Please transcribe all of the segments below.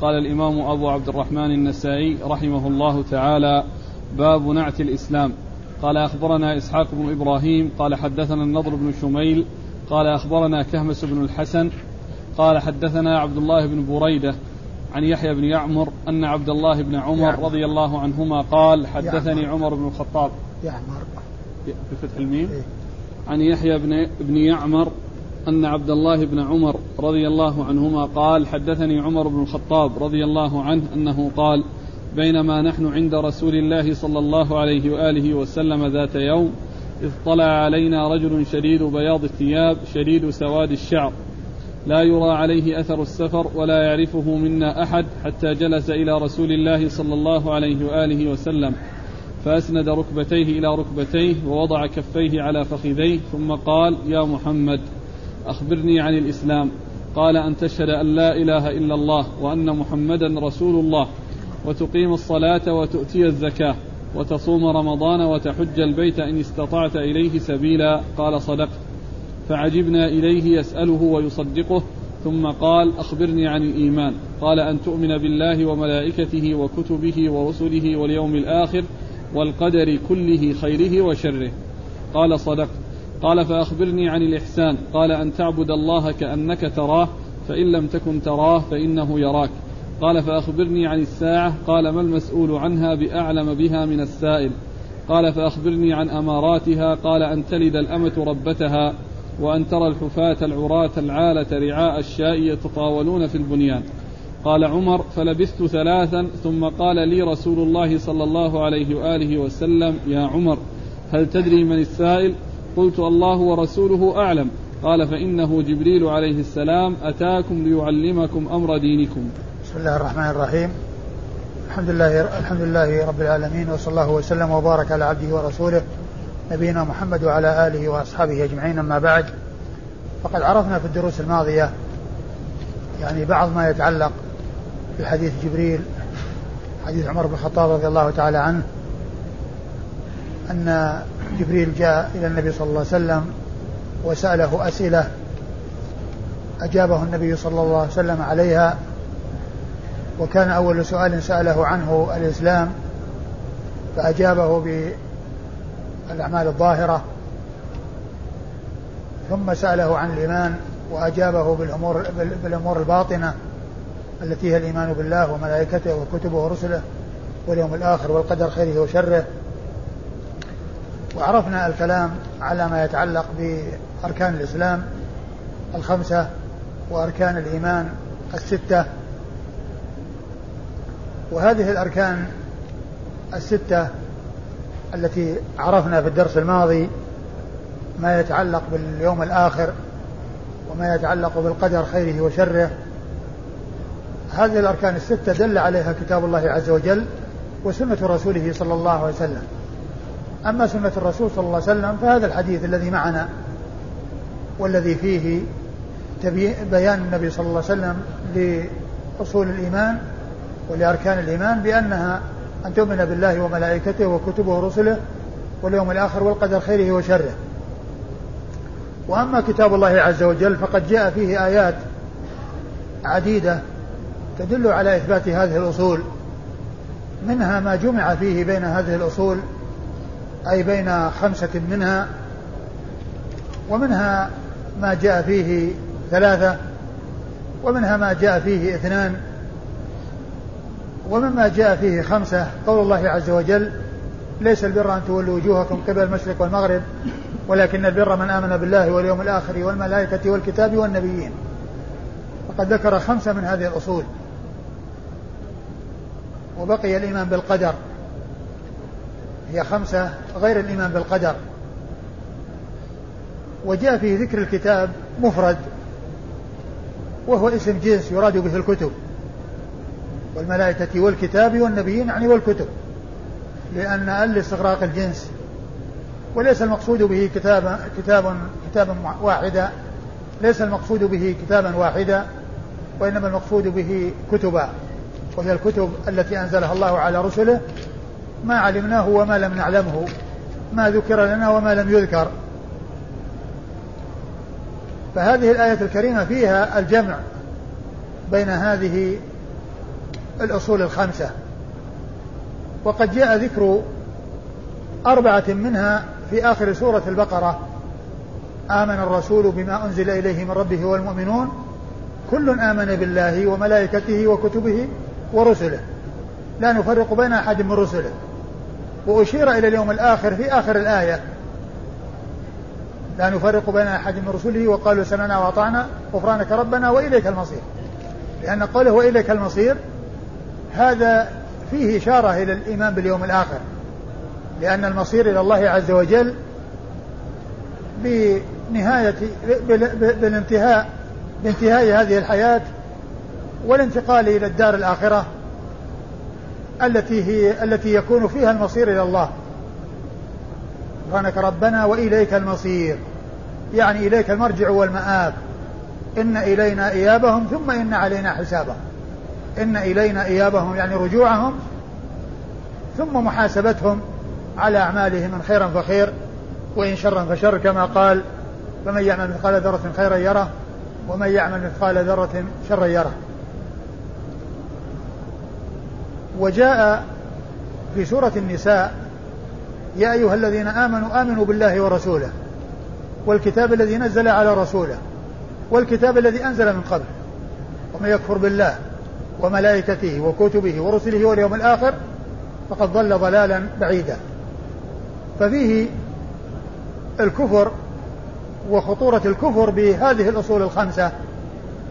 قال الإمام أبو عبد الرحمن النسائي رحمه الله تعالى باب نعت الإسلام. قال أخبرنا إسحاق بن إبراهيم قال حدثنا النضر بن شميل قال أخبرنا كهمس بن الحسن قال حدثنا عبد الله بن بريدة عن يحيى بن يعمر أن عبد الله بن عمر يعمر. رضي الله عنهما قال حدثني يعمر, عمر بن الخطاب. يعمر. بفتح الميم. إيه؟ عن يحيى بن بن يعمر أن عبد الله بن عمر رضي الله عنهما قال حدثني عمر بن الخطاب رضي الله عنه أنه قال بينما نحن عند رسول الله صلى الله عليه وآله وسلم ذات يوم إذ طلع علينا رجل شديد بياض الثياب شديد سواد الشعر. لا يرى عليه أثر السفر ولا يعرفه منا أحد حتى جلس إلى رسول الله صلى الله عليه وآله وسلم. فأسند ركبتيه إلى ركبتيه ووضع كفيه على فخذيه ثم قال يا محمد. أخبرني عن الإسلام. قال أن تشهد أن لا إله إلا الله وأن محمدا رسول الله وتقيم الصلاة وتؤتي الزكاة وتصوم رمضان وتحج البيت إن استطعت إليه سبيلا. قال صدقت. فعجبنا إليه يسأله ويصدقه ثم قال أخبرني عن الإيمان. قال أن تؤمن بالله وملائكته وكتبه ورسله واليوم الآخر والقدر كله خيره وشره. قال صدقت. قال فأخبرني عن الإحسان. قال أن تعبد الله كأنك تراه فإن لم تكن تراه فإنه يراك. قال فأخبرني عن الساعة. قال ما المسؤول عنها بأعلم بها من السائل؟ قال فأخبرني عن أماراتها. قال أن تلد الأمة ربتها وأن ترى الحفاة العراة العالة رعاء الشاء يتطاولون في البنيان. قال عمر فلبثت ثلاثا ثم قال لي رسول الله صلى الله عليه وآله وسلم يا عمر هل تدري من السائل؟ قلت الله ورسوله أعلم. قال فإنه جبريل عليه السلام أتاكم ليعلمكم أمر دينكم. بسم الله الرحمن الرحيم. الحمد لله الحمد لله رب العالمين وصلى الله وسلم وبارك على عبده ورسوله نبينا محمد وعلى آله وأصحابه أجمعين أما بعد. فقد عرفنا في الدروس الماضية يعني بعض ما يتعلق بحديث جبريل حديث عمر بن الخطاب رضي الله تعالى عنه أن جبريل جاء إلى النبي صلى الله عليه وسلم وسأله أسئلة أجابه النبي صلى الله عليه وسلم عليها وكان أول سؤال سأله عنه الإسلام فأجابه بالأعمال الظاهرة ثم سأله عن الإيمان وأجابه بالأمور بالأمور الباطنة التي هي الإيمان بالله وملائكته وكتبه ورسله واليوم الآخر والقدر خيره وشره. وعرفنا الكلام على ما يتعلق بأركان الإسلام الخمسة وأركان الإيمان الستة. وهذه الأركان الستة التي عرفنا في الدرس الماضي ما يتعلق باليوم الآخر وما يتعلق بالقدر خيره وشره. هذه الأركان الستة دل عليها كتاب الله عز وجل وسنة رسوله صلى الله عليه وسلم. أما سنة الرسول صلى الله عليه وسلم فهذا الحديث الذي معنا والذي فيه بيان النبي صلى الله عليه وسلم لأصول الإيمان ولأركان الإيمان بأنها أن تؤمن بالله وملائكته وكتبه ورسله واليوم الآخر والقدر خيره وشره. وأما كتاب الله عز وجل فقد جاء فيه آيات عديدة تدل على إثبات هذه الأصول منها ما جمع فيه بين هذه الأصول أي بين خمسة منها ومنها ما جاء فيه ثلاثة ومنها ما جاء فيه اثنان ومما جاء فيه خمسة. قول الله عز وجل ليس البر أن تولوا وجوهكم قبل المشرق والمغرب ولكن البر من آمن بالله واليوم الآخر والملائكة والكتاب والنبيين. وقد ذكر خمسة من هذه الأصول وبقي الإيمان بالقدر. هي خمسة غير الإيمان بالقدر. وجاء في ذكر الكتاب مفرد وهو اسم جنس يراد به الكتب والملائكة والكتاب والنبيين يعني والكتب لأن ال استغراق الجنس وليس المقصود به كتابا كتاب كتابا واحدا ليس المقصود به كتابا واحدا وإنما المقصود به كتبا وهي الكتب التي أنزلها الله على رسله ما علمناه وما لم نعلمه ما ذكر لنا وما لم يذكر. فهذه الآية الكريمة فيها الجمع بين هذه الأصول الخمسة. وقد جاء ذكر أربعة منها في آخر سورة البقرة. آمن الرسول بما أنزل إليه من ربه والمؤمنون. كل آمن بالله وملائكته وكتبه ورسله. لا نفرق بين أحد من رسله. وأشير إلى اليوم الآخر في آخر الآية. لا نفرق بين أحد من رسله وقالوا سمعنا وأطعنا غفرانك ربنا وإليك المصير. لأن قوله وإليك المصير هذا فيه إشارة إلى الإيمان باليوم الآخر. لأن المصير إلى الله عز وجل بنهاية بالانتهاء بانتهاء هذه الحياة والانتقال إلى الدار الآخرة. التي هي التي يكون فيها المصير إلى الله. سبحانك ربنا وإليك المصير. يعني إليك المرجع والمآب. إن إلينا إيابهم ثم إن علينا حسابهم. إن إلينا إيابهم يعني رجوعهم ثم محاسبتهم على أعمالهم من خيرا فخير وإن شرا فشر كما قال فمن يعمل مثقال ذرة خيرا يره ومن يعمل مثقال ذرة شرا يره. وجاء في سورة النساء يا أيها الذين آمنوا آمنوا بالله ورسوله والكتاب الذي نزل على رسوله والكتاب الذي أنزل من قبل ومن يكفر بالله وملائكته وكتبه ورسله واليوم الآخر فقد ضل ضلالا بعيدا. ففيه الكفر وخطورة الكفر بهذه الأصول الخمسة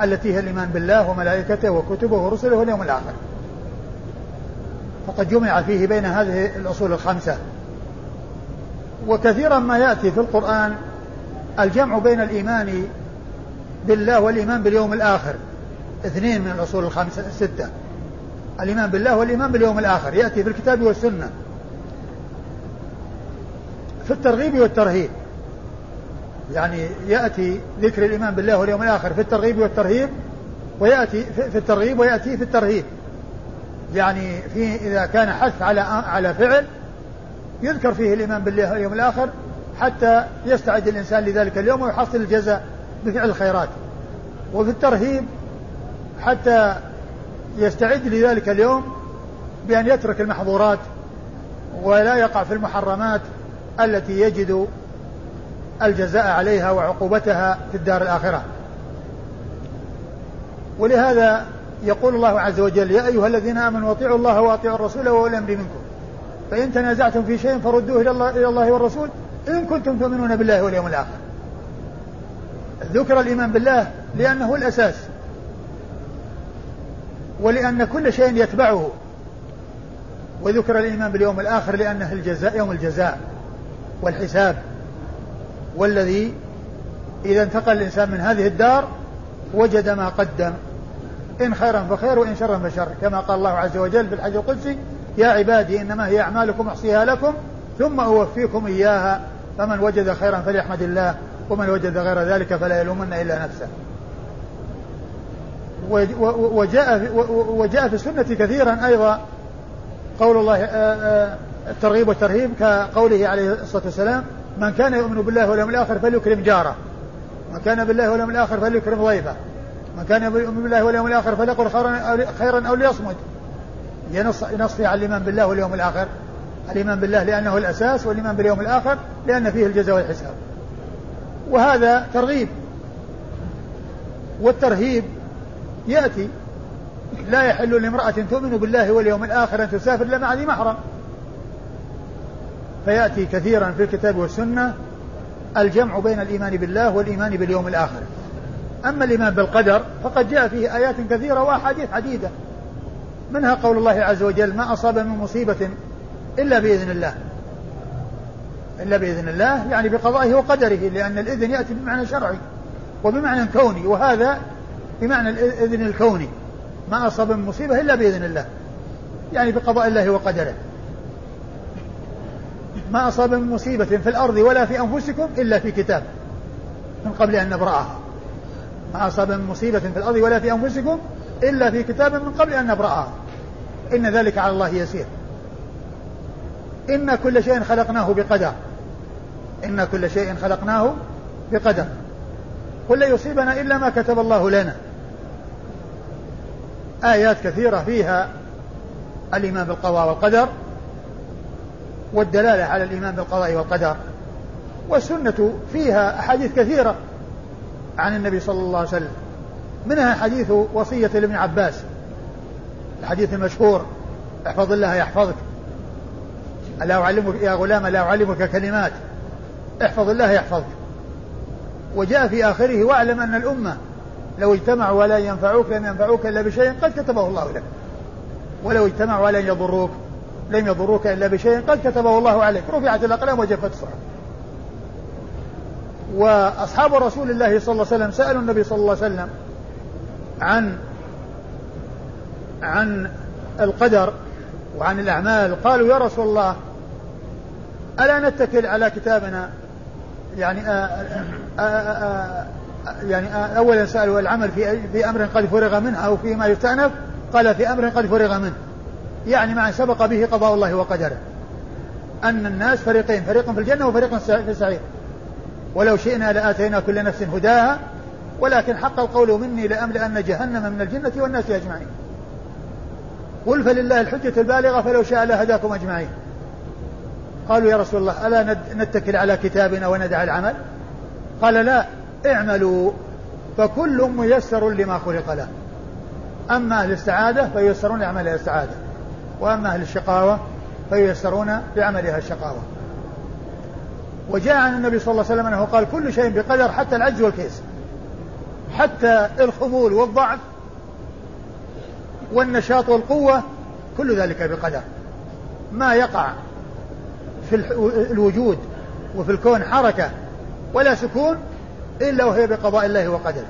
التي هي الإيمان بالله وملائكته وكتبه ورسله واليوم الآخر. فقد جمع فيه بين هذه الأصول الخمسة. وكثيرا ما يأتي في القرآن الجمع بين الإيمان بالله والإيمان باليوم الآخر. اثنين من الأصول الخمسة الستة الإيمان بالله والإيمان باليوم الآخر. يأتي في الكتاب والسنة. في الترغيب والترهيب. يعني يأتي ذكر الإيمان بالله واليوم الآخر في الترغيب والترهيب ويأتي في الترغيب ويأتي في الترهيب. يعني في إذا كان حث على على فعل يذكر فيه الإيمان بالله واليوم الآخر حتى يستعد الإنسان لذلك اليوم ويحصل الجزاء بفعل الخيرات. وفي الترهيب حتى يستعد لذلك اليوم بأن يترك المحظورات ولا يقع في المحرمات التي يجد الجزاء عليها وعقوبتها في الدار الآخرة. ولهذا يقول الله عز وجل يا أيها الذين آمنوا أطيعوا الله وأطيعوا الرسول وأولي الأمر منكم. فإن تنازعتم في شيء فردوه إلى الله, إلى الله والرسول إن كنتم تؤمنون بالله واليوم الآخر. ذكر الإيمان بالله لأنه الأساس ولأن كل شيء يتبعه. وذكر الإيمان باليوم الآخر لأنه الجزاء يوم الجزاء والحساب والذي إذا انتقل الإنسان من هذه الدار وجد ما قدم. إن خيرا فخير وإن شرا فشر. كما قال الله عز وجل في الحج القدسي يا عبادي إنما هي أعمالكم أحصيها لكم ثم أوفيكم إياها. فمن وجد خيرا فليحمد الله ومن وجد غير ذلك فلا يلومن إلا نفسه. وجاء وجاء في السنة كثيرا أيضا قول الله الترغيب والترهيب كقوله عليه الصلاة والسلام من كان يؤمن بالله واليوم الآخر فليكرم جاره. من كان بالله واليوم الآخر فليكرم ضيفه. من كان يؤمن بالله واليوم الآخر فليقل خيرا أو ليصمت. ينص ينص على الإيمان بالله واليوم الآخر. الإيمان بالله لأنه الأساس والإيمان باليوم الآخر لأن فيه الجزاء والحساب. وهذا ترغيب. والترهيب يأتي لا يحل لامرأة تؤمن بالله واليوم الآخر أن تسافر إلا مع ذي محرم. فيأتي كثيرا في الكتاب والسنة الجمع بين الإيمان بالله والإيمان باليوم الآخر. أما الإيمان بالقدر فقد جاء فيه آيات كثيرة وأحاديث عديدة منها قول الله عز وجل ما أصاب من مصيبة إلا بإذن الله. إلا بإذن الله يعني بقضائه وقدره لأن الإذن يأتي بمعنى شرعي وبمعنى كوني وهذا بمعنى الإذن الكوني. ما أصاب من مصيبة إلا بإذن الله يعني بقضاء الله وقدره. ما أصاب من مصيبة في الأرض ولا في أنفسكم إلا في كتاب من قبل أن نبرأها. ما أصاب من مصيبة في الأرض ولا في أنفسكم إلا في كتاب من قبل أن نبرأها إن ذلك على الله يسير. إن كل شيء خلقناه بقدر. إن كل شيء خلقناه بقدر. قل لا يصيبنا إلا ما كتب الله لنا. آيات كثيرة فيها الإيمان بالقضاء والقدر والدلالة على الإيمان بالقضاء والقدر. والسنة فيها أحاديث كثيرة. عن النبي صلى الله عليه وسلم. منها حديث وصية لابن عباس. الحديث المشهور. احفظ الله يحفظك. ألا أعلمك يا غلام لا أعلمك كلمات. احفظ الله يحفظك. وجاء في آخره واعلم أن الأمة لو اجتمعوا ولا ينفعوك لم ينفعوك إلا بشيء قد كتبه الله لك. ولو اجتمعوا ولا يضروك. لم يضروك إلا بشيء قد كتبه الله عليك. رفعت الأقلام وجفت الصحف. وأصحاب رسول الله صلى الله عليه وسلم سألوا النبي صلى الله عليه وسلم عن عن القدر وعن الأعمال. قالوا يا رسول الله ألا نتكل على كتابنا؟ يعني آآ آآ يعني أولا سألوا العمل في في أمر قد فرغ منه أو فيما يستأنف؟ قال في أمر قد فرغ منه. يعني ما سبق به قضاء الله وقدره. أن الناس فريقين فريق في الجنة وفريق في السعير. ولو شئنا لآتينا كل نفس هداها ولكن حق القول مني لأملأن جهنم من الجنة والناس أجمعين. قل فلله الحجة البالغة فلو شاء لهداكم أجمعين. قالوا يا رسول الله ألا نتكل على كتابنا وندع العمل؟ قال لا اعملوا فكل ميسر لما خلق له. أما أهل السعادة فييسرون لعملها السعادة وأما أهل الشقاوة فييسرون لعملها الشقاوة. وجاء عن النبي صلى الله عليه وسلم أنه قال كل شيء بقدر حتى العجز والكيس. حتى الخمول والضعف والنشاط والقوة كل ذلك بقدر. ما يقع في الوجود وفي الكون حركة ولا سكون إلا وهي بقضاء الله وقدره.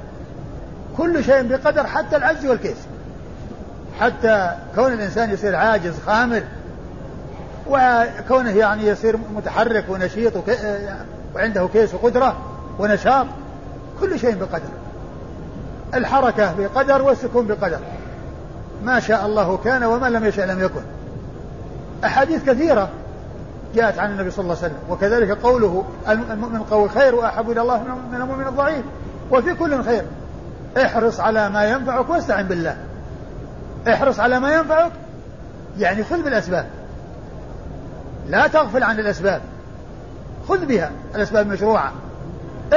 كل شيء بقدر حتى العجز والكيس. حتى كون الإنسان يصير عاجز خامل وكونه يعني يصير متحرك ونشيط وعنده كيس وقدرة ونشاط كل شيء بقدر. الحركة بقدر والسكون بقدر. ما شاء الله كان وما لم يشاء لم يكن. أحاديث كثيرة جاءت عن النبي صلى الله عليه وسلم وكذلك قوله المؤمن قوي خير وأحب إلى الله من المؤمن الضعيف. وفي كل خير. احرص على ما ينفعك واستعن بالله. احرص على ما ينفعك. يعني خذ بالأسباب. لا تغفل عن الأسباب. خذ بها الأسباب المشروعة.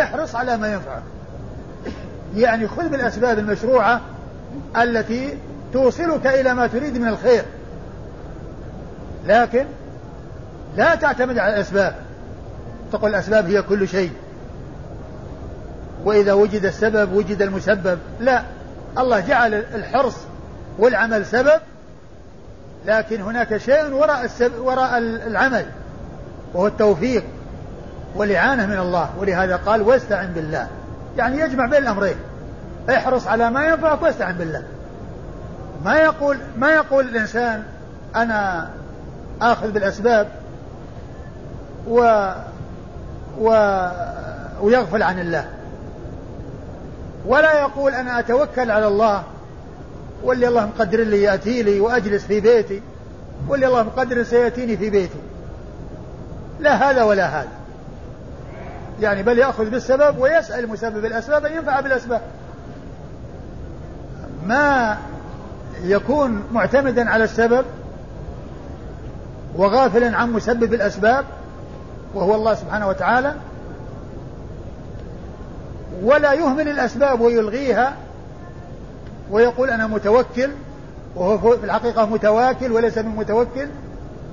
احرص على ما ينفعك. يعني خذ بالأسباب المشروعة التي توصلك إلى ما تريد من الخير. لكن لا تعتمد على الأسباب. تقول الأسباب هي كل شيء. وإذا وجد السبب وجد المسبب. لا. الله جعل الحرص والعمل سبب لكن هناك شيء وراء السبب وراء العمل وهو التوفيق والإعانة من الله. ولهذا قال واستعن بالله. يعني يجمع بين الأمرين. احرص على ما ينفعك واستعن بالله. ما يقول ما يقول الإنسان أنا آخذ بالأسباب و, و ويغفل عن الله. ولا يقول أنا أتوكل على الله واللي الله مقدر لي يأتي لي وأجلس في بيتي واللي الله مقدر سيأتيني في بيتي. لا هذا ولا هذا. يعني بل يأخذ بالسبب ويسأل مسبب الأسباب أن ينفع بالأسباب. ما يكون معتمدا على السبب وغافلا عن مسبب الأسباب وهو الله سبحانه وتعالى ولا يهمل الأسباب ويلغيها ويقول أنا متوكل وهو في الحقيقة متواكل وليس من متوكل.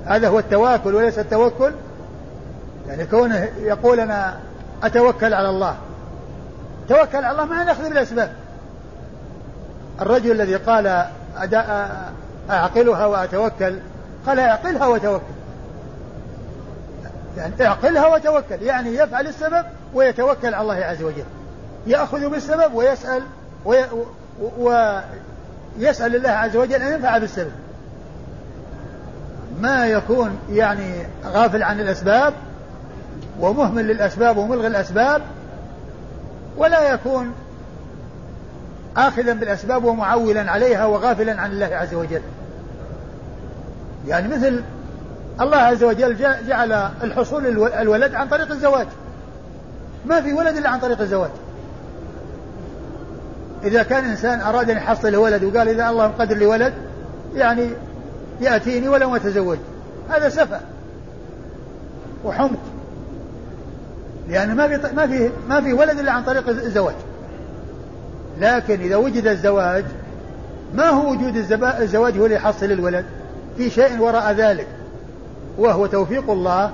هذا هو التواكل وليس التوكل. يعني كونه يقول أنا أتوكل على الله. توكل على الله ما نأخذ بالأسباب الرجل الذي قال أعقلها وأتوكل قال أعقلها وتوكل. يعني أعقلها وتوكل يعني يفعل السبب ويتوكل على الله عز وجل. يأخذ بالسبب ويسأل وي ويسأل الله عز وجل أن ينفع بالسبب ما يكون يعني غافل عن الأسباب ومهمل للأسباب وملغي الأسباب ولا يكون آخذا بالأسباب ومعولا عليها وغافلا عن الله عز وجل. يعني مثل الله عز وجل جعل الحصول الولد عن طريق الزواج. ما في ولد إلا عن طريق الزواج. إذا كان إنسان أراد أن يحصل ولد وقال إذا الله مقدر لي ولد يعني يأتيني ولو أتزوج. هذا سفه وحمق لأن ما في ما في ما في ولد إلا عن طريق الزواج. لكن إذا وجد الزواج ما هو وجود الزواج هو اللي يحصل الولد؟ في شيء وراء ذلك وهو توفيق الله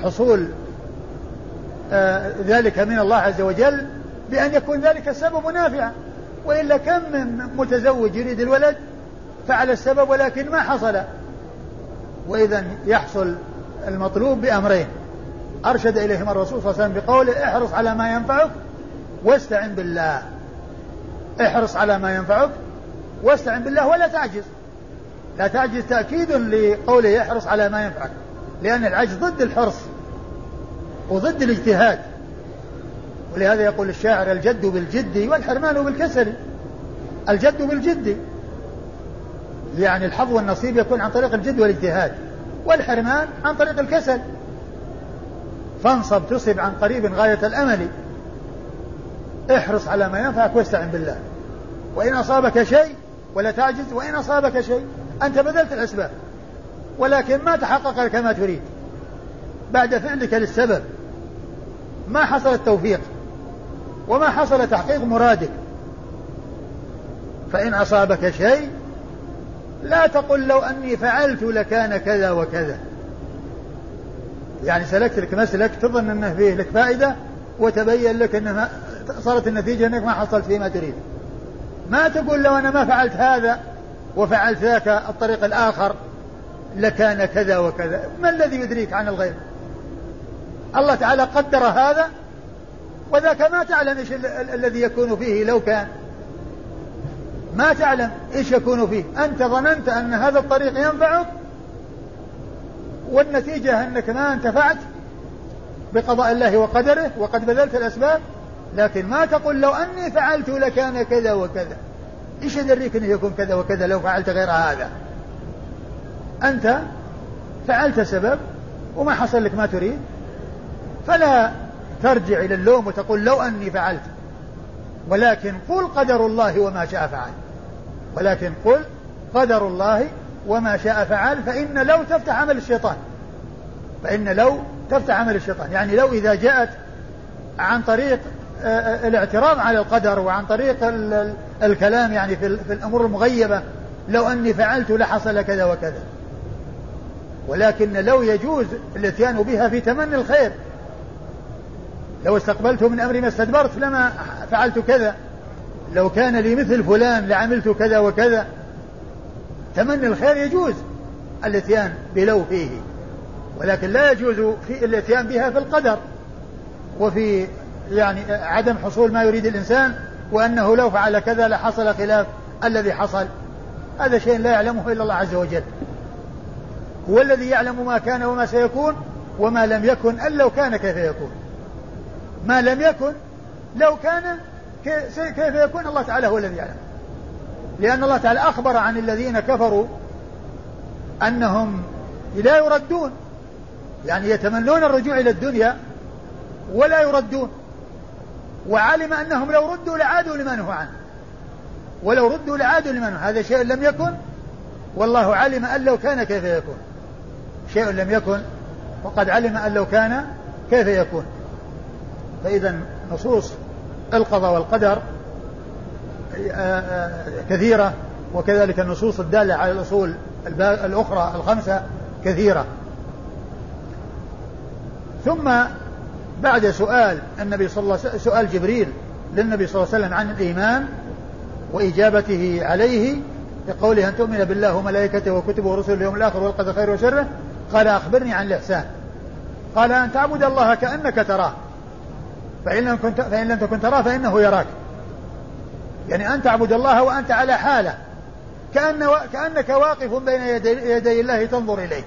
وحصول ذلك من الله عز وجل بأن يكون ذلك السبب نافعا. وإلا كم من متزوج يريد الولد فعل السبب ولكن ما حصل؟ وإذا يحصل المطلوب بأمرين. أرشد إليهما الرسول صلى الله عليه وسلم بقوله احرص على ما ينفعك واستعن بالله. احرص على ما ينفعك واستعن بالله ولا تعجز. لا تعجز تأكيد لقوله احرص على ما ينفعك لأن العجز ضد الحرص. وضد الاجتهاد. ولهذا يقول الشاعر الجد بالجد والحرمان بالكسل. الجد بالجد. يعني الحظ والنصيب يكون عن طريق الجد والاجتهاد والحرمان عن طريق الكسل. فانصب تصب عن قريب غاية الأمل. احرص على ما ينفعك واستعن بالله. وإن أصابك شيء ولا تعجز وإن أصابك شيء أنت بذلت الأسباب. ولكن ما تحقق لك ما تريد. بعد فعلك للسبب. ما حصل التوفيق وما حصل تحقيق مرادك. فإن أصابك شيء لا تقل لو أني فعلت لكان كذا وكذا. يعني سلكت لك مسلك تظن أنه فيه لك فائدة وتبين لك أنها صارت النتيجة أنك ما حصلت فيه ما تريد. ما تقول لو أنا ما فعلت هذا وفعلت ذاك الطريق الآخر لكان كذا وكذا. ما الذي يدريك عن الغيب؟ الله تعالى قدر هذا وذاك ما تعلم إيش الذي يكون فيه لو كان. ما تعلم إيش يكون فيه. أنت ظننت أن هذا الطريق ينفعك والنتيجة أنك ما انتفعت بقضاء الله وقدره وقد بذلت الأسباب لكن ما تقول لو أني فعلت لكان كذا وكذا. إيش يدريك إنه يكون كذا وكذا لو فعلت غير هذا؟ أنت فعلت سبب وما حصل لك ما تريد. فلا ترجع إلى اللوم وتقول لو أني فعلت. ولكن قل قدر الله وما شاء فعل. ولكن قل قدر الله وما شاء فعل فإن لو تفتح عمل الشيطان. فإن لو تفتح عمل الشيطان. يعني لو إذا جاءت عن طريق آه، آه، الاعتراض على القدر وعن طريق الكلام يعني في الأمور المغيبة لو أني فعلت لحصل كذا وكذا. ولكن لو يجوز الاتيان بها في تمني الخير. لو استقبلت من أمري ما استدبرت لما فعلت كذا. لو كان لي مثل فلان لعملت كذا وكذا. تمني الخير يجوز. الإتيان بلو فيه. ولكن لا يجوز في الإتيان بها في القدر. وفي يعني عدم حصول ما يريد الإنسان. وأنه لو فعل كذا لحصل خلاف الذي حصل. هذا شيء لا يعلمه إلا الله عز وجل. هو الذي يعلم ما كان وما سيكون وما لم يكن أن لو كان كيف يكون. ما لم يكن لو كان كيف يكون الله تعالى هو الذي يعلم. لأن الله تعالى أخبر عن الذين كفروا أنهم لا يردون يعني يتمنون الرجوع إلى الدنيا ولا يردون وعلم أنهم لو ردوا لعادوا لما نهوا عنه. ولو ردوا لعادوا لما نهوا هذا شيء لم يكن والله علم أن لو كان كيف يكون. شيء لم يكن وقد علم أن لو كان كيف يكون. فإذا نصوص القضاء والقدر آه، آه، كثيرة وكذلك النصوص الدالة على الأصول الأخرى الخمسة كثيرة. ثم بعد سؤال النبي صلى الله عليه سؤال جبريل للنبي صلى الله عليه وسلم عن الإيمان وإجابته عليه بقوله أن تؤمن بالله وملائكته وكتبه ورسله اليوم الآخر والقدر خير وشره؟ قال أخبرني عن الإحسان. قال أن تعبد الله كأنك تراه. فإن لم, كنت فإن لم تكن تراه فإنه يراك. يعني أن تعبد الله وأنت على حالة. كأن كأنك واقف بين يدي, يدي الله تنظر إليه.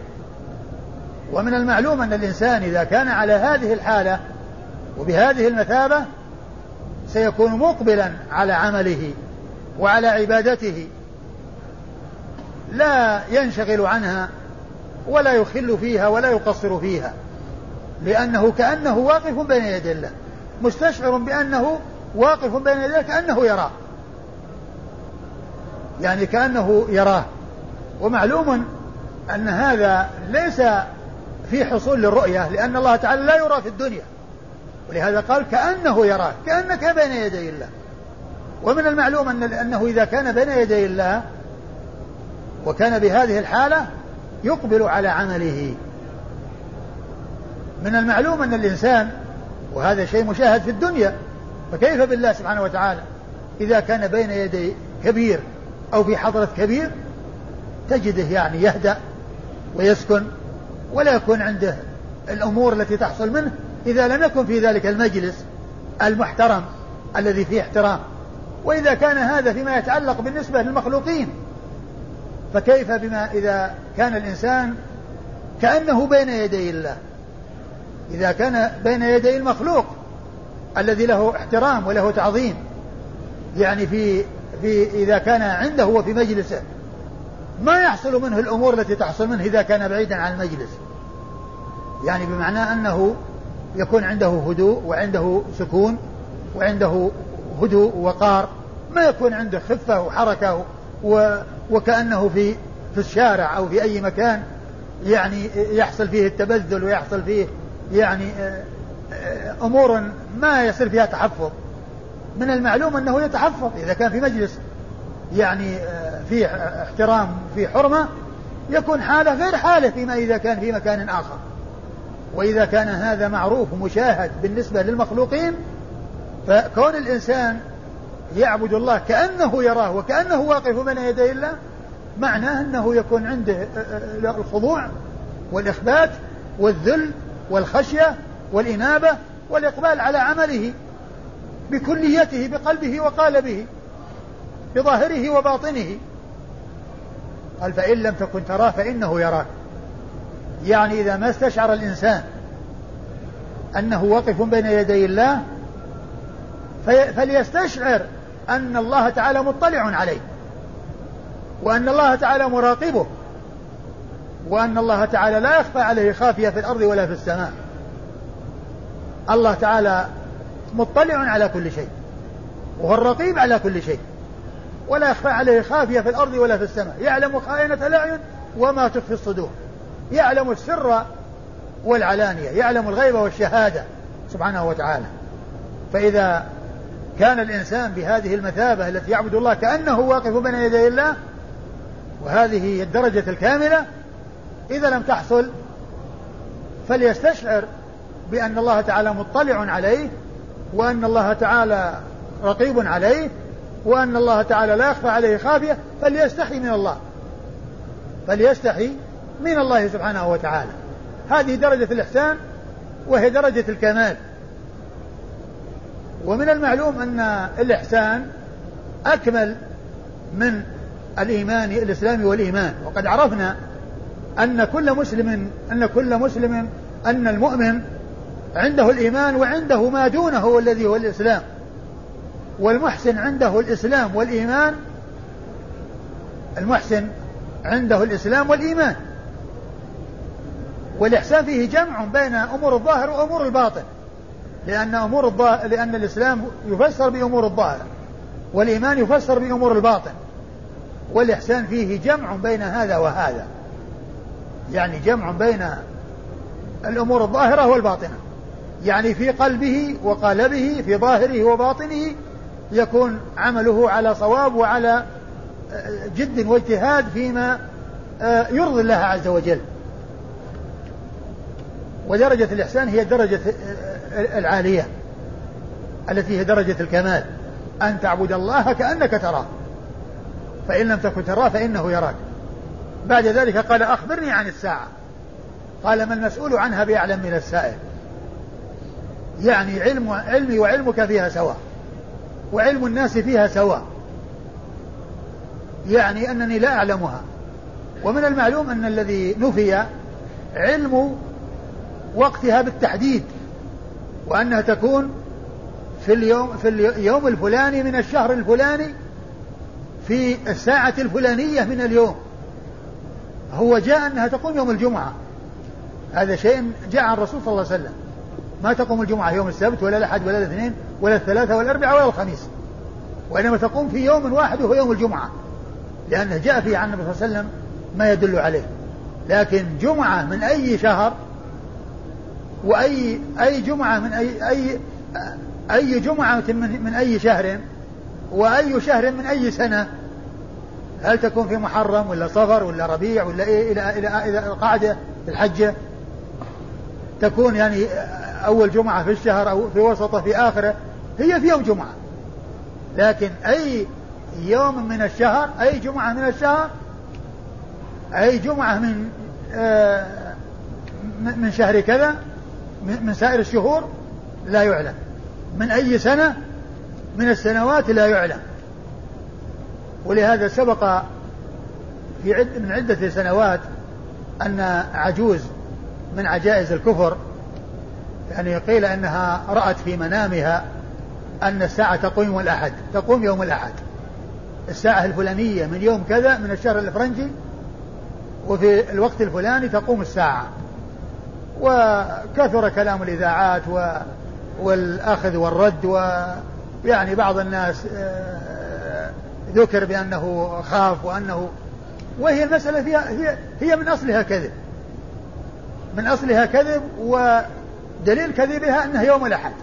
ومن المعلوم أن الإنسان إذا كان على هذه الحالة وبهذه المثابة سيكون مقبلا على عمله وعلى عبادته. لا ينشغل عنها ولا يخل فيها ولا يقصر فيها. لأنه كأنه واقف بين يدي الله. مستشعر بأنه واقف بين يديه كأنه يراه. يعني كأنه يراه. ومعلوم أن هذا ليس في حصول للرؤية لأن الله تعالى لا يرى في الدنيا. ولهذا قال كأنه يراك كأنك بين يدي الله. ومن المعلوم أن أنه إذا كان بين يدي الله وكان بهذه الحالة يقبل على عمله. من المعلوم أن الإنسان وهذا شيء مشاهد في الدنيا. فكيف بالله سبحانه وتعالى؟ إذا كان بين يدي كبير أو في حضرة كبير تجده يعني يهدأ ويسكن ولا يكون عنده الأمور التي تحصل منه إذا لم يكن في ذلك المجلس المحترم الذي فيه احترام. وإذا كان هذا فيما يتعلق بالنسبة للمخلوقين فكيف بما إذا كان الإنسان كأنه بين يدي الله؟ إذا كان بين يدي المخلوق الذي له احترام وله تعظيم يعني في في إذا كان عنده وفي مجلسه ما يحصل منه الأمور التي تحصل منه إذا كان بعيدا عن المجلس. يعني بمعنى أنه يكون عنده هدوء وعنده سكون وعنده هدوء ووقار ما يكون عنده خفة وحركة و وكأنه في في الشارع أو في أي مكان يعني يحصل فيه التبذل ويحصل فيه يعني آه، آه، أمور ما يصير فيها تحفظ. من المعلوم أنه يتحفظ إذا كان في مجلس يعني آه، فيه احترام في حرمة يكون حالة غير حالة فيما إذا كان في مكان آخر. وإذا كان هذا معروف ومشاهد بالنسبة للمخلوقين فكون الإنسان يعبد الله كأنه يراه وكأنه واقف بين يدي الله معناه أنه يكون عنده الخضوع والإخبات والذل والخشية والإنابة والإقبال على عمله بكليته بقلبه وقالبه بظاهره وباطنه. قال فإن لم تكن تراه فإنه يراك يعني إذا ما استشعر الإنسان أنه واقف بين يدي الله فليستشعر أن الله تعالى مطلع عليه وأن الله تعالى مراقبه. وأن الله تعالى لا يخفى عليه خافية في الأرض ولا في السماء. الله تعالى مطلع على كل شيء وهو الرقيب على كل شيء ولا يخفى عليه خافية في الأرض ولا في السماء. يعلم خائنة الأعين وما تخفي الصدور. يعلم السر والعلانية. يعلم الغيب والشهادة سبحانه وتعالى. فإذا كان الإنسان بهذه المثابة التي يعبد الله كأنه واقف بين يدي الله وهذه الدرجة الكاملة إذا لم تحصل فليستشعر بأن الله تعالى مطلع عليه وأن الله تعالى رقيب عليه وأن الله تعالى لا يخفى عليه خافية فليستحي من الله. فليستحي من الله سبحانه وتعالى. هذه درجة الإحسان وهي درجة الكمال. ومن المعلوم أن الإحسان أكمل من الإيمان الإسلام والإيمان. وقد عرفنا أن كل مسلم أن كل مسلم أن المؤمن عنده الإيمان وعنده ما دونه الذي هو الإسلام. والمحسن عنده الإسلام والإيمان المحسن عنده الإسلام والإيمان. والإحسان فيه جمع بين أمور الظاهر وأمور الباطن لأن أمور الظاهر لأن الإسلام يفسر بأمور الظاهر والإيمان يفسر بأمور الباطن. والإحسان فيه جمع بين هذا وهذا. يعني جمع بين الأمور الظاهرة والباطنة. يعني في قلبه وقالبه في ظاهره وباطنه يكون عمله على صواب وعلى جد واجتهاد فيما آه، يرضي الله عز وجل. ودرجة الإحسان هي الدرجة العالية التي هي درجة الكمال. أن تعبد الله كأنك تراه. فإن لم تكن تراه فإنه يراك. بعد ذلك قال أخبرني عن الساعة. قال ما المسؤول عنها بأعلم من السائل. يعني علم علمي وعلمك فيها سواء. وعلم الناس فيها سواء. يعني أنني لا أعلمها. ومن المعلوم أن الذي نفي علم وقتها بالتحديد. وأنها تكون في اليوم في اليوم الفلاني من الشهر الفلاني في الساعة الفلانية من اليوم. هو جاء أنها تقوم يوم الجمعة. هذا شيء جاء عن الرسول صلى الله عليه وسلم. ما تقوم الجمعة يوم السبت ولا الأحد ولا الاثنين ولا الثلاثة ولا الأربعاء ولا الخميس. وإنما تقوم في يوم واحد وهو يوم الجمعة. لأنه جاء فيه عن النبي صلى الله عليه وسلم ما يدل عليه. لكن جمعة من أي شهر وأي أي جمعة من أي أي أي جمعة من من أي شهر وأي شهر من أي سنة هل تكون في محرم ولا صفر ولا ربيع ولا إيه؟ إلى إلى إلى القعدة الحجة؟ تكون يعني أول جمعة في الشهر أو في وسطة في آخرة هي في يوم جمعة. لكن أي يوم من الشهر أي جمعة من الشهر أي جمعة من آه من شهر كذا من سائر الشهور لا يعلم. من أي سنة من السنوات لا يعلم. ولهذا سبق في عد من عدة سنوات أن عجوز من عجائز الكفر يعني قيل أنها رأت في منامها أن الساعة تقوم الأحد تقوم يوم الأحد. الساعة الفلانية من يوم كذا من الشهر الفرنجي وفي الوقت الفلاني تقوم الساعة. وكثر كلام الإذاعات و والأخذ والرد ويعني بعض الناس آه، ذكر بأنه خاف وأنه وهي المسألة فيها هي, هي من أصلها كذب. من أصلها كذب ودليل كذبها أنها يوم الأحد.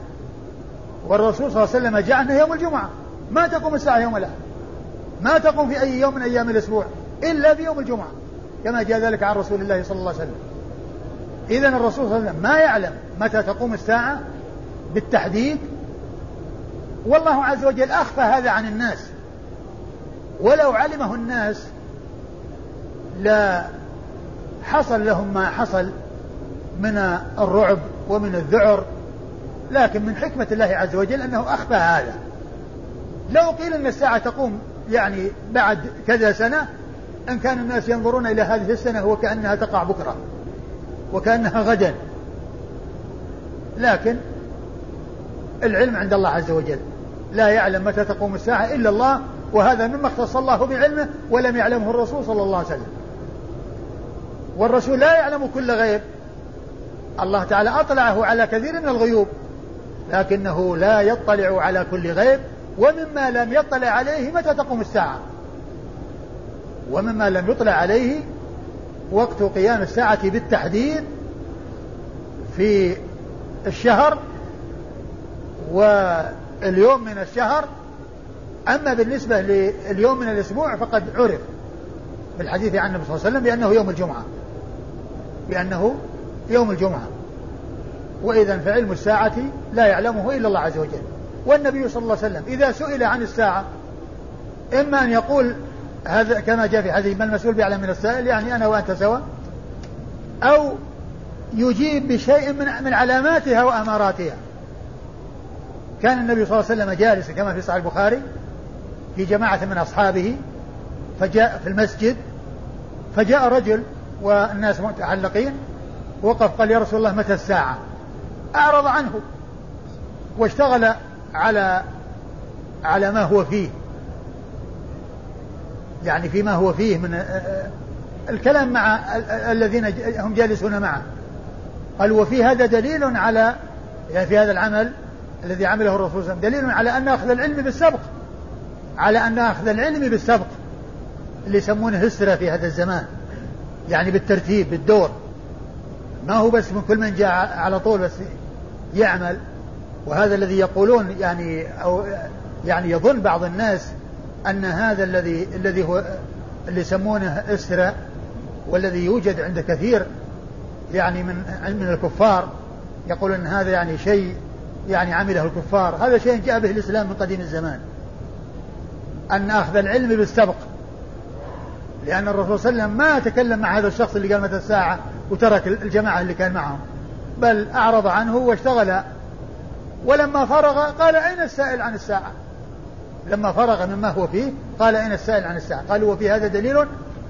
والرسول صلى الله عليه وسلم جاء أنه يوم الجمعة. ما تقوم الساعة يوم الأحد. ما تقوم في أي يوم من أيام الأسبوع إلا في يوم الجمعة كما جاء ذلك عن رسول الله صلى الله عليه وسلم. إذا الرسول صلى الله عليه وسلم ما يعلم متى تقوم الساعة بالتحديد. والله عز وجل أخفى هذا عن الناس. ولو علمه الناس لا حصل لهم ما حصل من الرعب ومن الذعر لكن من حكمة الله عز وجل أنه أخفى هذا. لو قيل أن الساعة تقوم يعني بعد كذا سنة أن كان الناس ينظرون إلى هذه السنة وكأنها تقع بكرة وكأنها غدا. لكن العلم عند الله عز وجل لا يعلم متى تقوم الساعة إلا الله وهذا مما اختص الله بعلمه ولم يعلمه الرسول صلى الله عليه وسلم. والرسول لا يعلم كل غيب. الله تعالى أطلعه على كثير من الغيوب لكنه لا يطلع على كل غيب ومما لم يطلع عليه متى تقوم الساعة؟ ومما لم يطلع عليه وقت قيام الساعة بالتحديد في الشهر واليوم من الشهر أما بالنسبة لليوم من الأسبوع فقد عرف بالحديث عن النبي صلى الله عليه وسلم بأنه يوم الجمعة. بأنه يوم الجمعة. وإذا فعلم الساعة لا يعلمه إلا الله عز وجل. والنبي صلى الله عليه وسلم إذا سئل عن الساعة إما أن يقول هذا كما جاء في حديث ما المسؤول بأعلم من السائل يعني أنا وأنت سوا أو يجيب بشيء من من علاماتها وأماراتها. كان النبي صلى الله عليه وسلم جالسا كما في صحيح البخاري في جماعة من أصحابه فجاء في المسجد فجاء رجل والناس متعلقين وقف قال يا رسول الله متى الساعة؟ أعرض عنه واشتغل على على ما هو فيه. يعني فيما هو فيه من الكلام مع الذين هم جالسون معه. قال وفي هذا دليل على يعني في هذا العمل الذي عمله الرسول صلى الله عليه وسلم دليل على أن أخذ العلم بالسبق. على أن أخذ العلم بالسبق اللي يسمونه هسرة في هذا الزمان. يعني بالترتيب بالدور. ما هو بس من كل من جاء على طول بس يعمل. وهذا الذي يقولون يعني أو يعني يظن بعض الناس أن هذا الذي الذي هو اللي يسمونه إسرة والذي يوجد عند كثير يعني من من الكفار يقول أن هذا يعني شيء يعني عمله الكفار. هذا شيء جاء به الإسلام من قديم الزمان. أن أخذ العلم بالسبق. لأن الرسول صلى الله عليه وسلم ما تكلم مع هذا الشخص اللي قال متى الساعة وترك الجماعة اللي كان معهم بل أعرض عنه واشتغل. ولما فرغ قال أين السائل عن الساعة؟ لما فرغ مما هو فيه قال أين السائل عن الساعة؟ قالوا وفي هذا دليل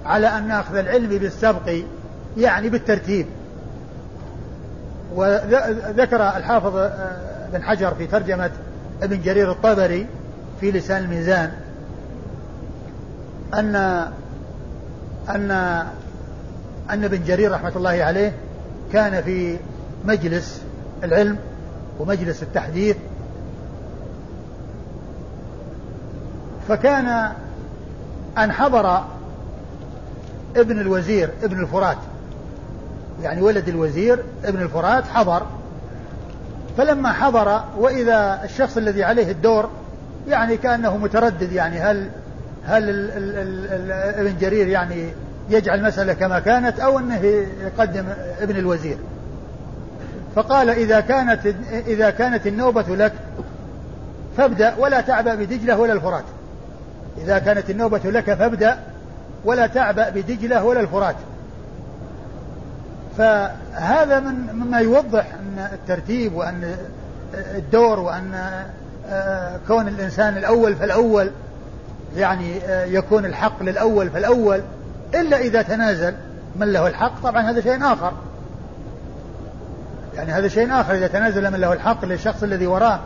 على أن أخذ العلم بالسبق يعني بالترتيب. وذكر الحافظ آه، بن حجر في ترجمة ابن جرير الطبري في لسان الميزان أن أن أن ابن جرير رحمة الله عليه كان في مجلس العلم ومجلس التحديث. فكان أن حضر ابن الوزير ابن الفرات. يعني ولد الوزير ابن الفرات حضر. فلما حضر وإذا الشخص الذي عليه الدور يعني كأنه متردد يعني هل هل ابن جرير يعني يجعل المسألة كما كانت أو أنه يقدم ابن الوزير؟ فقال إذا كانت إذا كانت النوبة لك فابدأ ولا تعبأ بدجلة ولا الفرات. إذا كانت النوبة لك فابدأ ولا تعبأ بدجلة ولا الفرات. فهذا من مما يوضح أن الترتيب وأن الدور وأن آه، كون الإنسان الأول فالأول يعني آه، يكون الحق للأول فالأول إلا إذا تنازل من له الحق طبعا هذا شيء آخر. يعني هذا شيء آخر إذا تنازل من له الحق للشخص الذي وراه.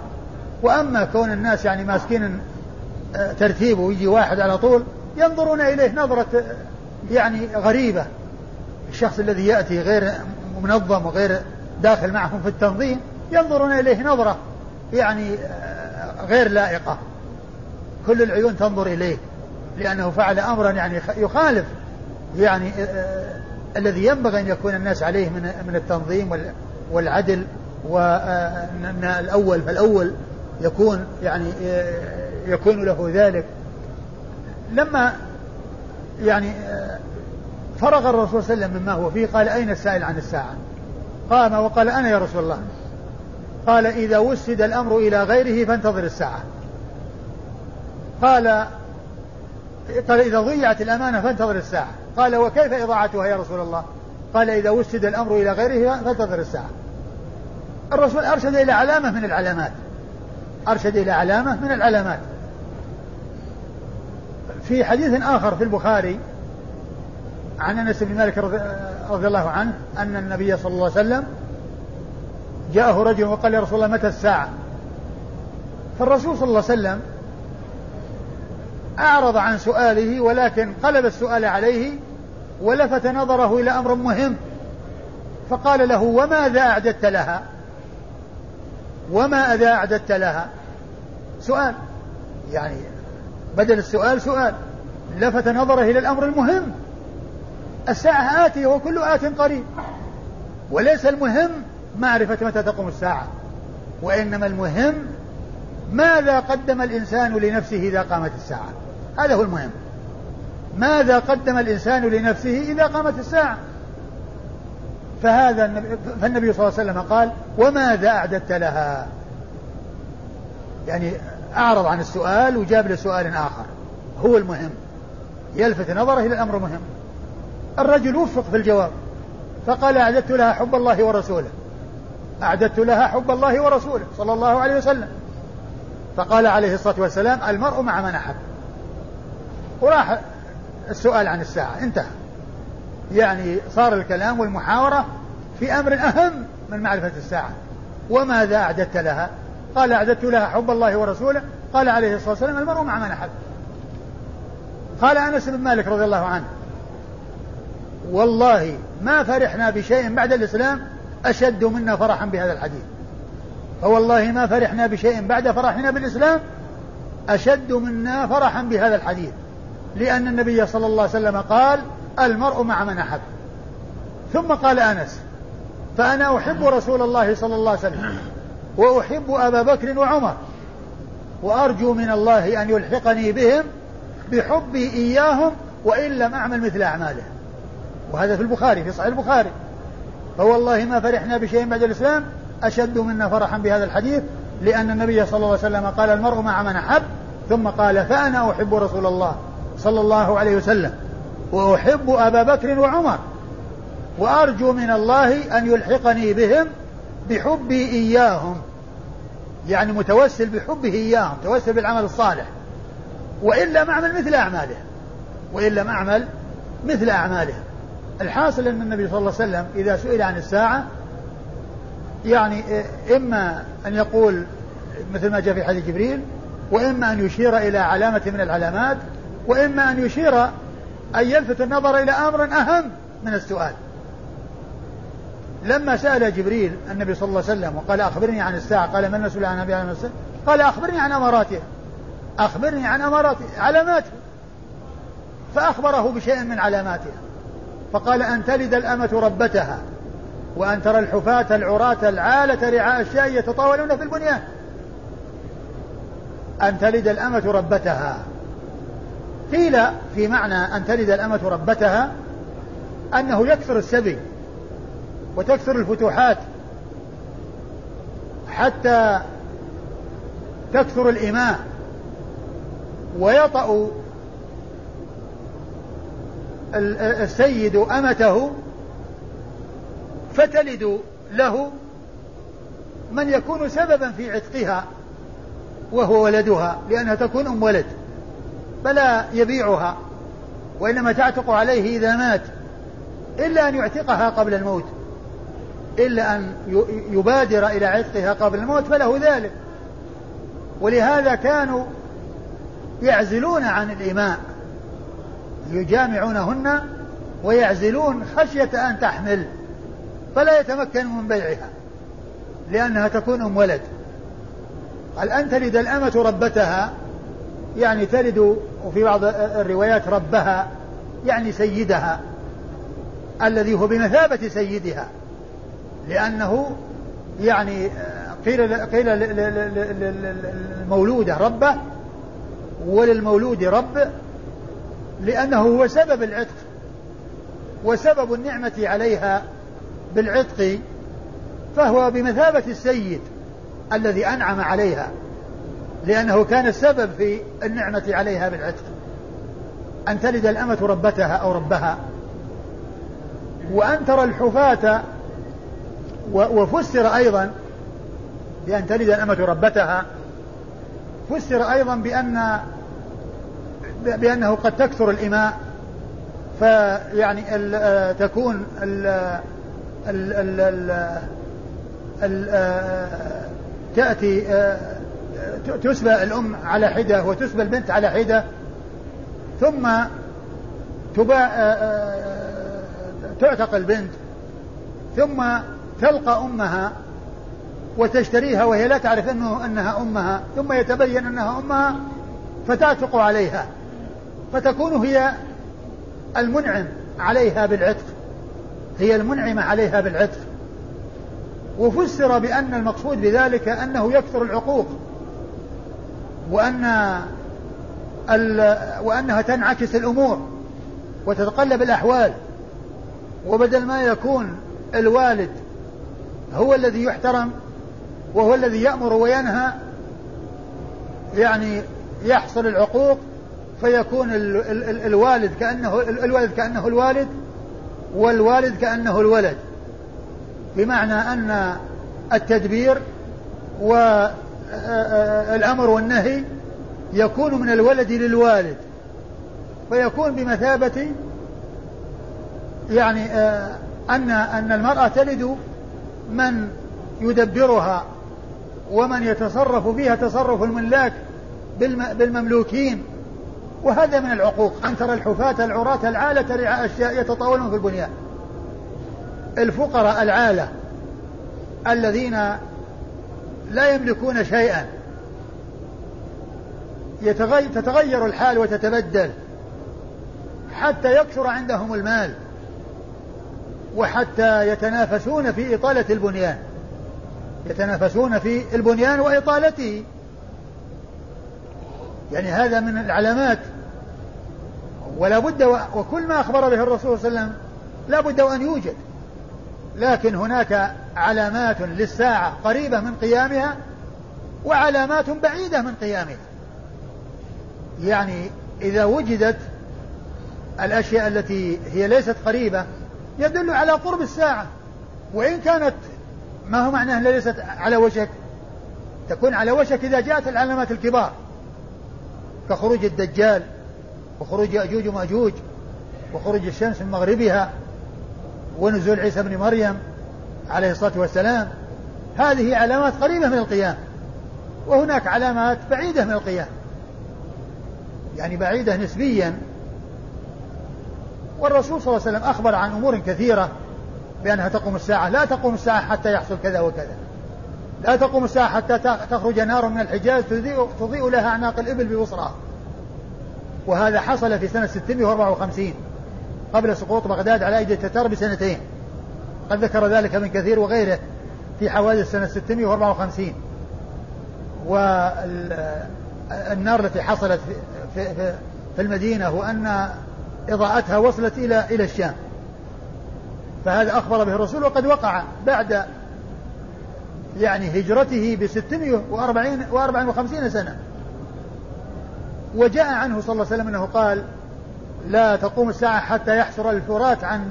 وأما كون الناس يعني ماسكين آه، ترتيبه ويجي واحد على طول ينظرون إليه نظرة يعني غريبة. الشخص الذي يأتي غير منظم وغير داخل معهم في التنظيم ينظرون إليه نظرة يعني آه، غير لائقة. كل العيون تنظر إليه لأنه فعل أمرا يعني يخالف يعني الذي ينبغي أن يكون الناس عليه من من التنظيم والعدل وأن الأول فالأول يكون يعني يكون له ذلك. لما يعني فرغ الرسول صلى الله عليه وسلم مما هو فيه قال أين السائل عن الساعة؟ قام وقال أنا يا رسول الله. قال إذا وسد الأمر إلى غيره فانتظر الساعة. قال قال إذا ضيعت الأمانة فانتظر الساعة. قال وكيف إضاعتها يا رسول الله؟ قال إذا وسد الأمر إلى غيره فانتظر الساعة. الرسول أرشد إلى علامة من العلامات. أرشد إلى علامة من العلامات. في حديث آخر في البخاري عن أنس بن مالك رضي الله عنه أن النبي صلى الله عليه وسلم جاءه رجل وقال يا رسول الله متى الساعة؟ فالرسول صلى الله عليه وسلم أعرض عن سؤاله ولكن قلب السؤال عليه ولفت نظره إلى أمر مهم. فقال له وماذا أعددت لها؟ وما إذا أعددت لها؟ سؤال. يعني بدل السؤال سؤال. لفت نظره إلى الأمر المهم. الساعة آتية وكل آت قريب. وليس المهم معرفة متى تقوم الساعة وإنما المهم ماذا قدم الإنسان لنفسه إذا قامت الساعة. هذا هو المهم. ماذا قدم الإنسان لنفسه إذا قامت الساعة؟ فهذا النبي فالنبي صلى الله عليه وسلم قال وماذا أعددت لها؟ يعني أعرض عن السؤال وجاب له سؤال آخر. هو المهم. يلفت نظره إلى الأمر المهم الرجل وفق في الجواب. فقال أعددت لها حب الله ورسوله. أعددت لها حب الله ورسوله. صلى الله عليه وسلم. فقال عليه الصلاة والسلام المرء مع من أحب. وراح السؤال عن الساعة. انتهى. يعني صار الكلام والمحاورة في أمر أهم من معرفة الساعة. وماذا أعددت لها؟ قال أعددت لها حب الله ورسوله. قال عليه الصلاة والسلام المرء مع من أحب. قال أنس بن مالك رضي الله عنه والله ما فرحنا بشيء بعد الإسلام أشد منا فرحا بهذا الحديث. فوالله ما فرحنا بشيء بعد فرحنا بالإسلام أشد منا فرحا بهذا الحديث. لأن النبي صلى الله عليه وسلم قال المرء مع من أحب. ثم قال أنس فأنا أحب رسول الله صلى الله عليه وسلم وأحب أبا بكر وعمر وأرجو من الله أن يلحقني بهم بحبي إياهم وإن لم أعمل مثل أعمالهم. وهذا في البخاري في صحيح البخاري. فوالله ما فرحنا بشيء بعد الإسلام أشد منا فرحا بهذا الحديث لأن النبي صلى الله عليه وسلم قال المرء مع من أحب ثم قال فأنا أحب رسول الله. صلى الله عليه وسلم وأحب أبا بكر وعمر وأرجو من الله أن يلحقني بهم بحبي إياهم يعني متوسل بحبه إياهم متوسل بالعمل الصالح وإن لم أعمل مثل أعمالهم وإن لم أعمل مثل أعمالهم الحاصل أن النبي صلى الله عليه وسلم إذا سئل عن الساعة يعني إما أن يقول مثل ما جاء في حديث جبريل وإما أن يشير إلى علامة من العلامات وإما أن يشير أن يلفت النظر إلى أمر أهم من السؤال. لما سأل جبريل النبي صلى الله عليه وسلم وقال أخبرني عن الساعة قال من المسؤول عن النبي عليه الساعة قال أخبرني عن أماراتها أخبرني عن أماراتها علاماتها فأخبره بشيء من علاماتها فقال أن تلد الأمة ربتها وأن ترى الحفاة العراة العالة رعاء الشاء يتطاولون في البنيان. أن تلد الأمة ربتها. قيل في معنى أن تلد الأمة ربتها أنه يكثر السبي وتكثر الفتوحات حتى تكثر الإماء ويطأ السيد أمته فتلد له من يكون سببا في عتقها وهو ولدها لأنها تكون أم ولد. فلا يبيعها وإنما تعتق عليه إذا مات إلا أن يعتقها قبل الموت إلا أن يبادر إلى عتقها قبل الموت فله ذلك. ولهذا كانوا يعزلون عن الإماء يجامعونهن ويعزلون خشية أن تحمل فلا يتمكن من بيعها لأنها تكون أم ولد. قال أن تلد الأمة ربتها يعني تلد وفي بعض الروايات ربها يعني سيدها الذي هو بمثابة سيدها لأنه يعني قيل قيل للمولودة ربه وللمولود رب لأنه هو سبب العتق وسبب النعمة عليها بالعتق فهو بمثابة السيد الذي أنعم عليها. لأنه كان السبب في النعمة عليها بالعتق. أن تلد الأمة ربتها أو ربها. وأن ترى الحفاة وفسر أيضا بأن تلد الأمة ربتها. فسر أيضا بأن بأنه قد تكثر الإماء. فيعني ال تكون ال ال ال ال تأتي تسبى الأم على حدة وتسبى البنت على حدة ثم تباع تعتق البنت ثم تلقى أمها وتشتريها وهي لا تعرف أنه أنها أمها ثم يتبين أنها أمها فتعتق عليها فتكون هي المنعم عليها بالعتق هي المنعمة عليها بالعتق. وفسر بأن المقصود بذلك أنه يكثر العقوق. وأن وأنها تنعكس الأمور وتتقلب الأحوال. وبدل ما يكون الوالد هو الذي يحترم وهو الذي يأمر وينهى يعني يحصل العقوق فيكون الوالد كأنه الولد كأنه الوالد والوالد كأنه الولد. بمعنى أن التدبير والأمر والنهي يكون من الولد للوالد فيكون بمثابة يعني آه، أن أن المرأة تلد من يدبرها ومن يتصرف فيها تصرف الملاك بالمملوكين. وهذا من العقوق أن ترى الحفاة العراة العالة رعاء الشاء يتطاولون في البنيان. الفقراء العالة الذين لا يملكون شيئا. تتغير الحال وتتبدل حتى يكثر عندهم المال وحتى يتنافسون في إطالة البنيان. يتنافسون في البنيان وإطالته. يعني هذا من العلامات. ولا بد وكل ما أخبر به الرسول صلى الله عليه وسلم لا بد وأن يوجد. لكن هناك علامات للساعة قريبة من قيامها وعلامات بعيدة من قيامها. يعني إذا وجدت الأشياء التي هي ليست قريبة يدل على قرب الساعة. وإن كانت ما هو معناه ليست على وشك تكون على وشك إذا جاءت العلامات الكبار كخروج الدجال وخروج يأجوج ومأجوج وخروج الشمس من مغربها ونزول عيسى بن مريم عليه الصلاة والسلام هذه علامات قريبة من القيام وهناك علامات بعيدة من القيام. يعني بعيدة نسبيا. والرسول صلى الله عليه وسلم أخبر عن أمور كثيرة بأنها تقوم الساعة لا تقوم الساعة حتى يحصل كذا وكذا. لا تقوم الساعة حتى تخرج نار من الحجاز تضيء, لها أعناق الإبل ببصرها وهذا حصل في سنة 654 قبل سقوط بغداد على أيدي التتار بسنتين. قد ذكر ذلك ابن كثير وغيره في حوادث سنة 654 والنار التي حصلت في, في, في المدينة وأن إضاءتها وصلت إلى إلى الشام. فهذا أخبر به الرسول وقد وقع بعد يعني هجرته ب 640 و54 سنة. وجاء عنه صلى الله عليه وسلم أنه قال لا تقوم الساعة حتى يحصر الفرات عن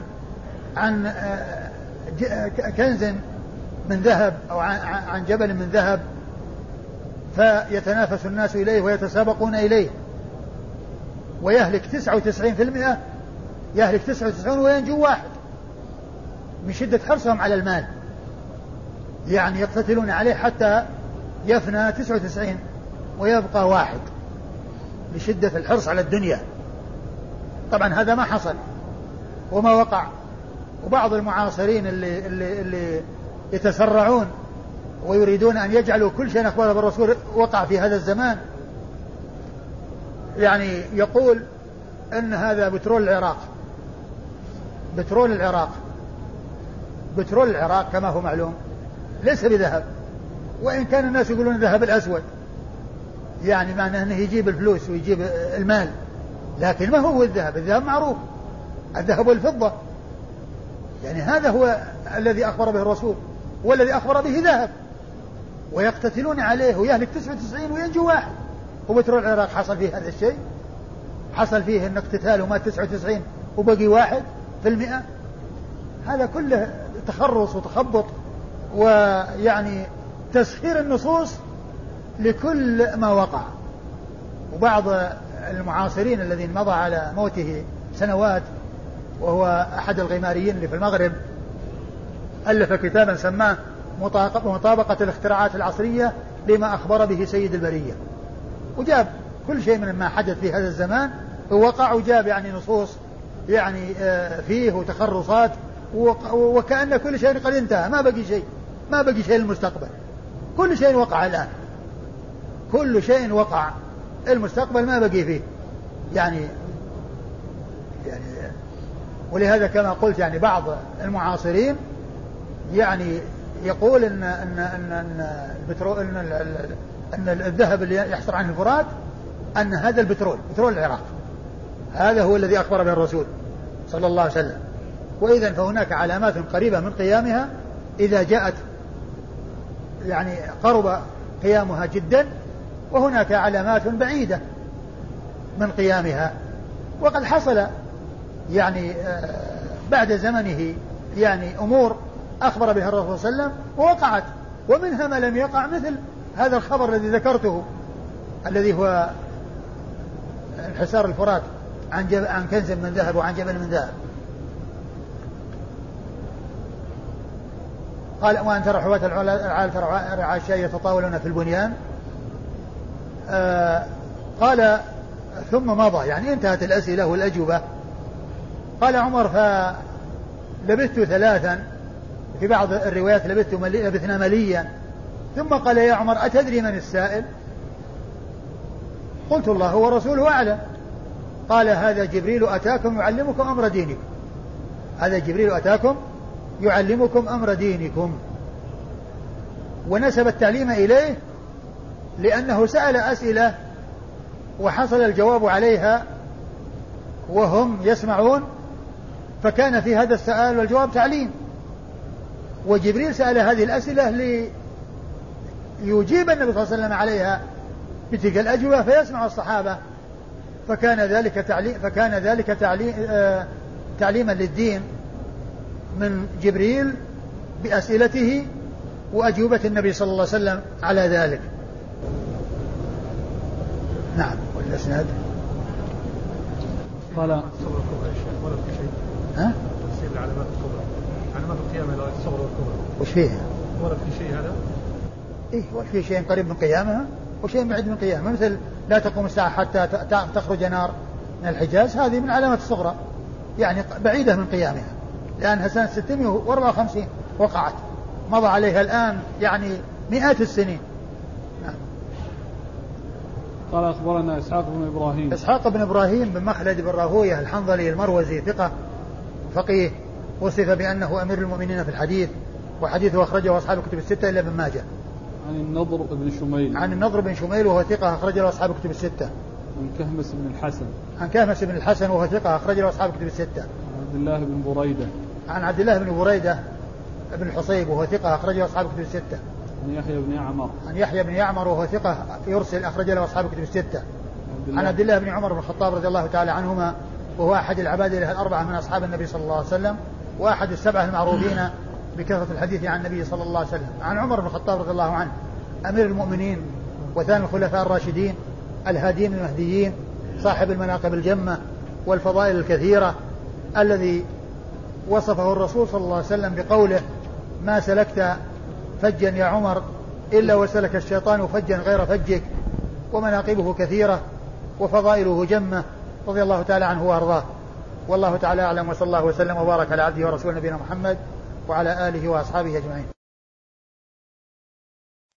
عن كنز من ذهب أو عن جبل من ذهب فيتنافس الناس إليه ويتسابقون إليه. ويهلك تسعة وتسعين في المئة يهلك تسعة وتسعون وينجو واحد من شدة حرصهم على المال. يعني يقتتلون عليه حتى يفنى تسعة وتسعين ويبقى واحد لشدة الحرص على الدنيا. طبعا هذا ما حصل وما وقع. وبعض المعاصرين اللي اللي اللي يتسرعون ويريدون أن يجعلوا كل شيء اخبره بالرسول وقع في هذا الزمان. يعني يقول إن هذا بترول العراق. بترول العراق. بترول العراق كما هو معلوم. ليس بذهب. وإن كان الناس يقولون الذهب الأسود. يعني معناه إنه يجيب الفلوس ويجيب المال. لكن ما هو الذهب. الذهب معروف. الذهب والفضة. يعني هذا هو الذي أخبر به الرسول والذي أخبر به ذهب. ويقتتلون عليه ويهلك 99 وينجو واحد. وبترول العراق حصل فيه هذا الشيء؟ حصل فيه إن اقتتال ومات 99 وبقي واحد في المئة؟ هذا كله تخرص وتخبط ويعني تسخير النصوص لكل ما وقع. وبعض المعاصرين الذين مضى على موته سنوات وهو أحد الغماريين اللي في المغرب ألف كتابا سماه مطابقة الاختراعات العصرية لما أخبر به سيد البرية. وجاب كل شيء من ما حدث في هذا الزمان ووقع وجاب يعني نصوص يعني آه، فيه وتخرصات وكأن كل شيء قد انتهى ما بقي شيء ما بقي شيء للمستقبل. كل شيء وقع الآن. كل شيء وقع. المستقبل ما بقي فيه. يعني يعني ولهذا كما قلت يعني بعض المعاصرين يعني يقول ان ان ان إن البترول إن إن الذهب اللي يحصل عنه الفرات أن هذا البترول بترول العراق. هذا هو الذي أخبر به الرسول صلى الله عليه وسلم. وإذا فهناك علامات قريبة من قيامها إذا جاءت يعني قرب قيامها جدا وهناك علامات بعيدة من قيامها. وقد حصل يعني آه، بعد زمنه يعني أمور أخبر بها الرسول صلى الله عليه وسلم ووقعت. ومنها ما لم يقع مثل هذا الخبر الذي ذكرته الذي هو انحسار الفرات عن جبل عن كنز من ذهب وعن جبل من ذهب. قال وان ترى حواة العال ترى رعاشا يتطاولون في البنيان. آه قال ثم مضى. يعني انتهت الأسئلة والأجوبة. قال عمر فلبثت ثلاثا في بعض الروايات لبثت ملي لبثنا مليا. ثم قال يا عمر أتدري من السائل؟ قلت الله ورسوله أعلم. قال هذا جبريل أتاكم يعلمكم أمر دينكم. هذا جبريل أتاكم يعلمكم أمر دينكم. ونسب التعليم إليه لأنه سأل أسئلة وحصل الجواب عليها وهم يسمعون فكان في هذا السؤال والجواب تعليم. وجبريل سأل هذه الأسئلة ليجيب النبي صلى الله عليه وسلم عليها بتلك الأجوبة فيسمع الصحابة. فكان ذلك تعليم فكان ذلك تعليم آه تعليما للدين من جبريل بأسئلته وأجوبة النبي صلى الله عليه وسلم على ذلك. نعم والإسناد؟ قال الصغرى والكبرى يا شيخ ولا في شيء ها؟ تفسير العلامات الكبرى. علامات القيامة الصغرى والكبرى. وش فيها؟ ورد في شيء هذا؟ إيه وفي شيء قريب من قيامها؟ وشيء بعيد من قيامها. مثل لا تقوم الساعة حتى تخرج نار من الحجاز. هذه من علامات الصغرى. يعني بعيدة من قيامها. لأنها سنة 654 وقعت. مضى عليها الآن يعني مئات السنين. قال أخبرنا إسحاق بن إبراهيم. إسحاق بن إبراهيم بن مخلد بن راهوية الحنظلي المروزي ثقة فقيه وصف بأنه أمير المؤمنين في الحديث وحديثه أخرجه أصحاب الكتب الستة إلا ابن ماجه. عن النضر بن شميل. عن النضر بن شميل وهو ثقة أخرج له أصحاب الكتب الستة. عن كهمس بن الحسن. عن كهمس بن الحسن وهو ثقة أخرج له أصحاب الكتب الستة. عن عبد الله بن بريدة. عن عبد الله بن بريدة بن الحصيب وهو ثقة أخرج له أصحاب الكتب الستة. عن يحيى بن يعمر. عن يحيى بن يعمر وهو ثقة يرسل أخرج له أصحاب الكتب الستة. عن عبد الله بن عمر بن الخطاب رضي الله تعالى عنهما وهو أحد العباد الأربعة من أصحاب النبي صلى الله عليه وسلم وأحد السبعة المعروفين بكثرة الحديث عن النبي صلى الله عليه وسلم. عن عمر بن الخطاب رضي الله عنه أمير المؤمنين وثاني الخلفاء الراشدين الهادين المهديين صاحب المناقب الجمة والفضائل الكثيرة الذي وصفه الرسول صلى الله عليه وسلم بقوله ما سلكت فجا يا عمر إلا وسلك الشيطان فجا غير فجك ومناقبه كثيرة وفضائله جمة رضي الله تعالى عنه وأرضاه. والله تعالى أعلم وصلى الله وسلم وبارك على عبده ورسوله نبينا محمد وعلى آله وأصحابه أجمعين.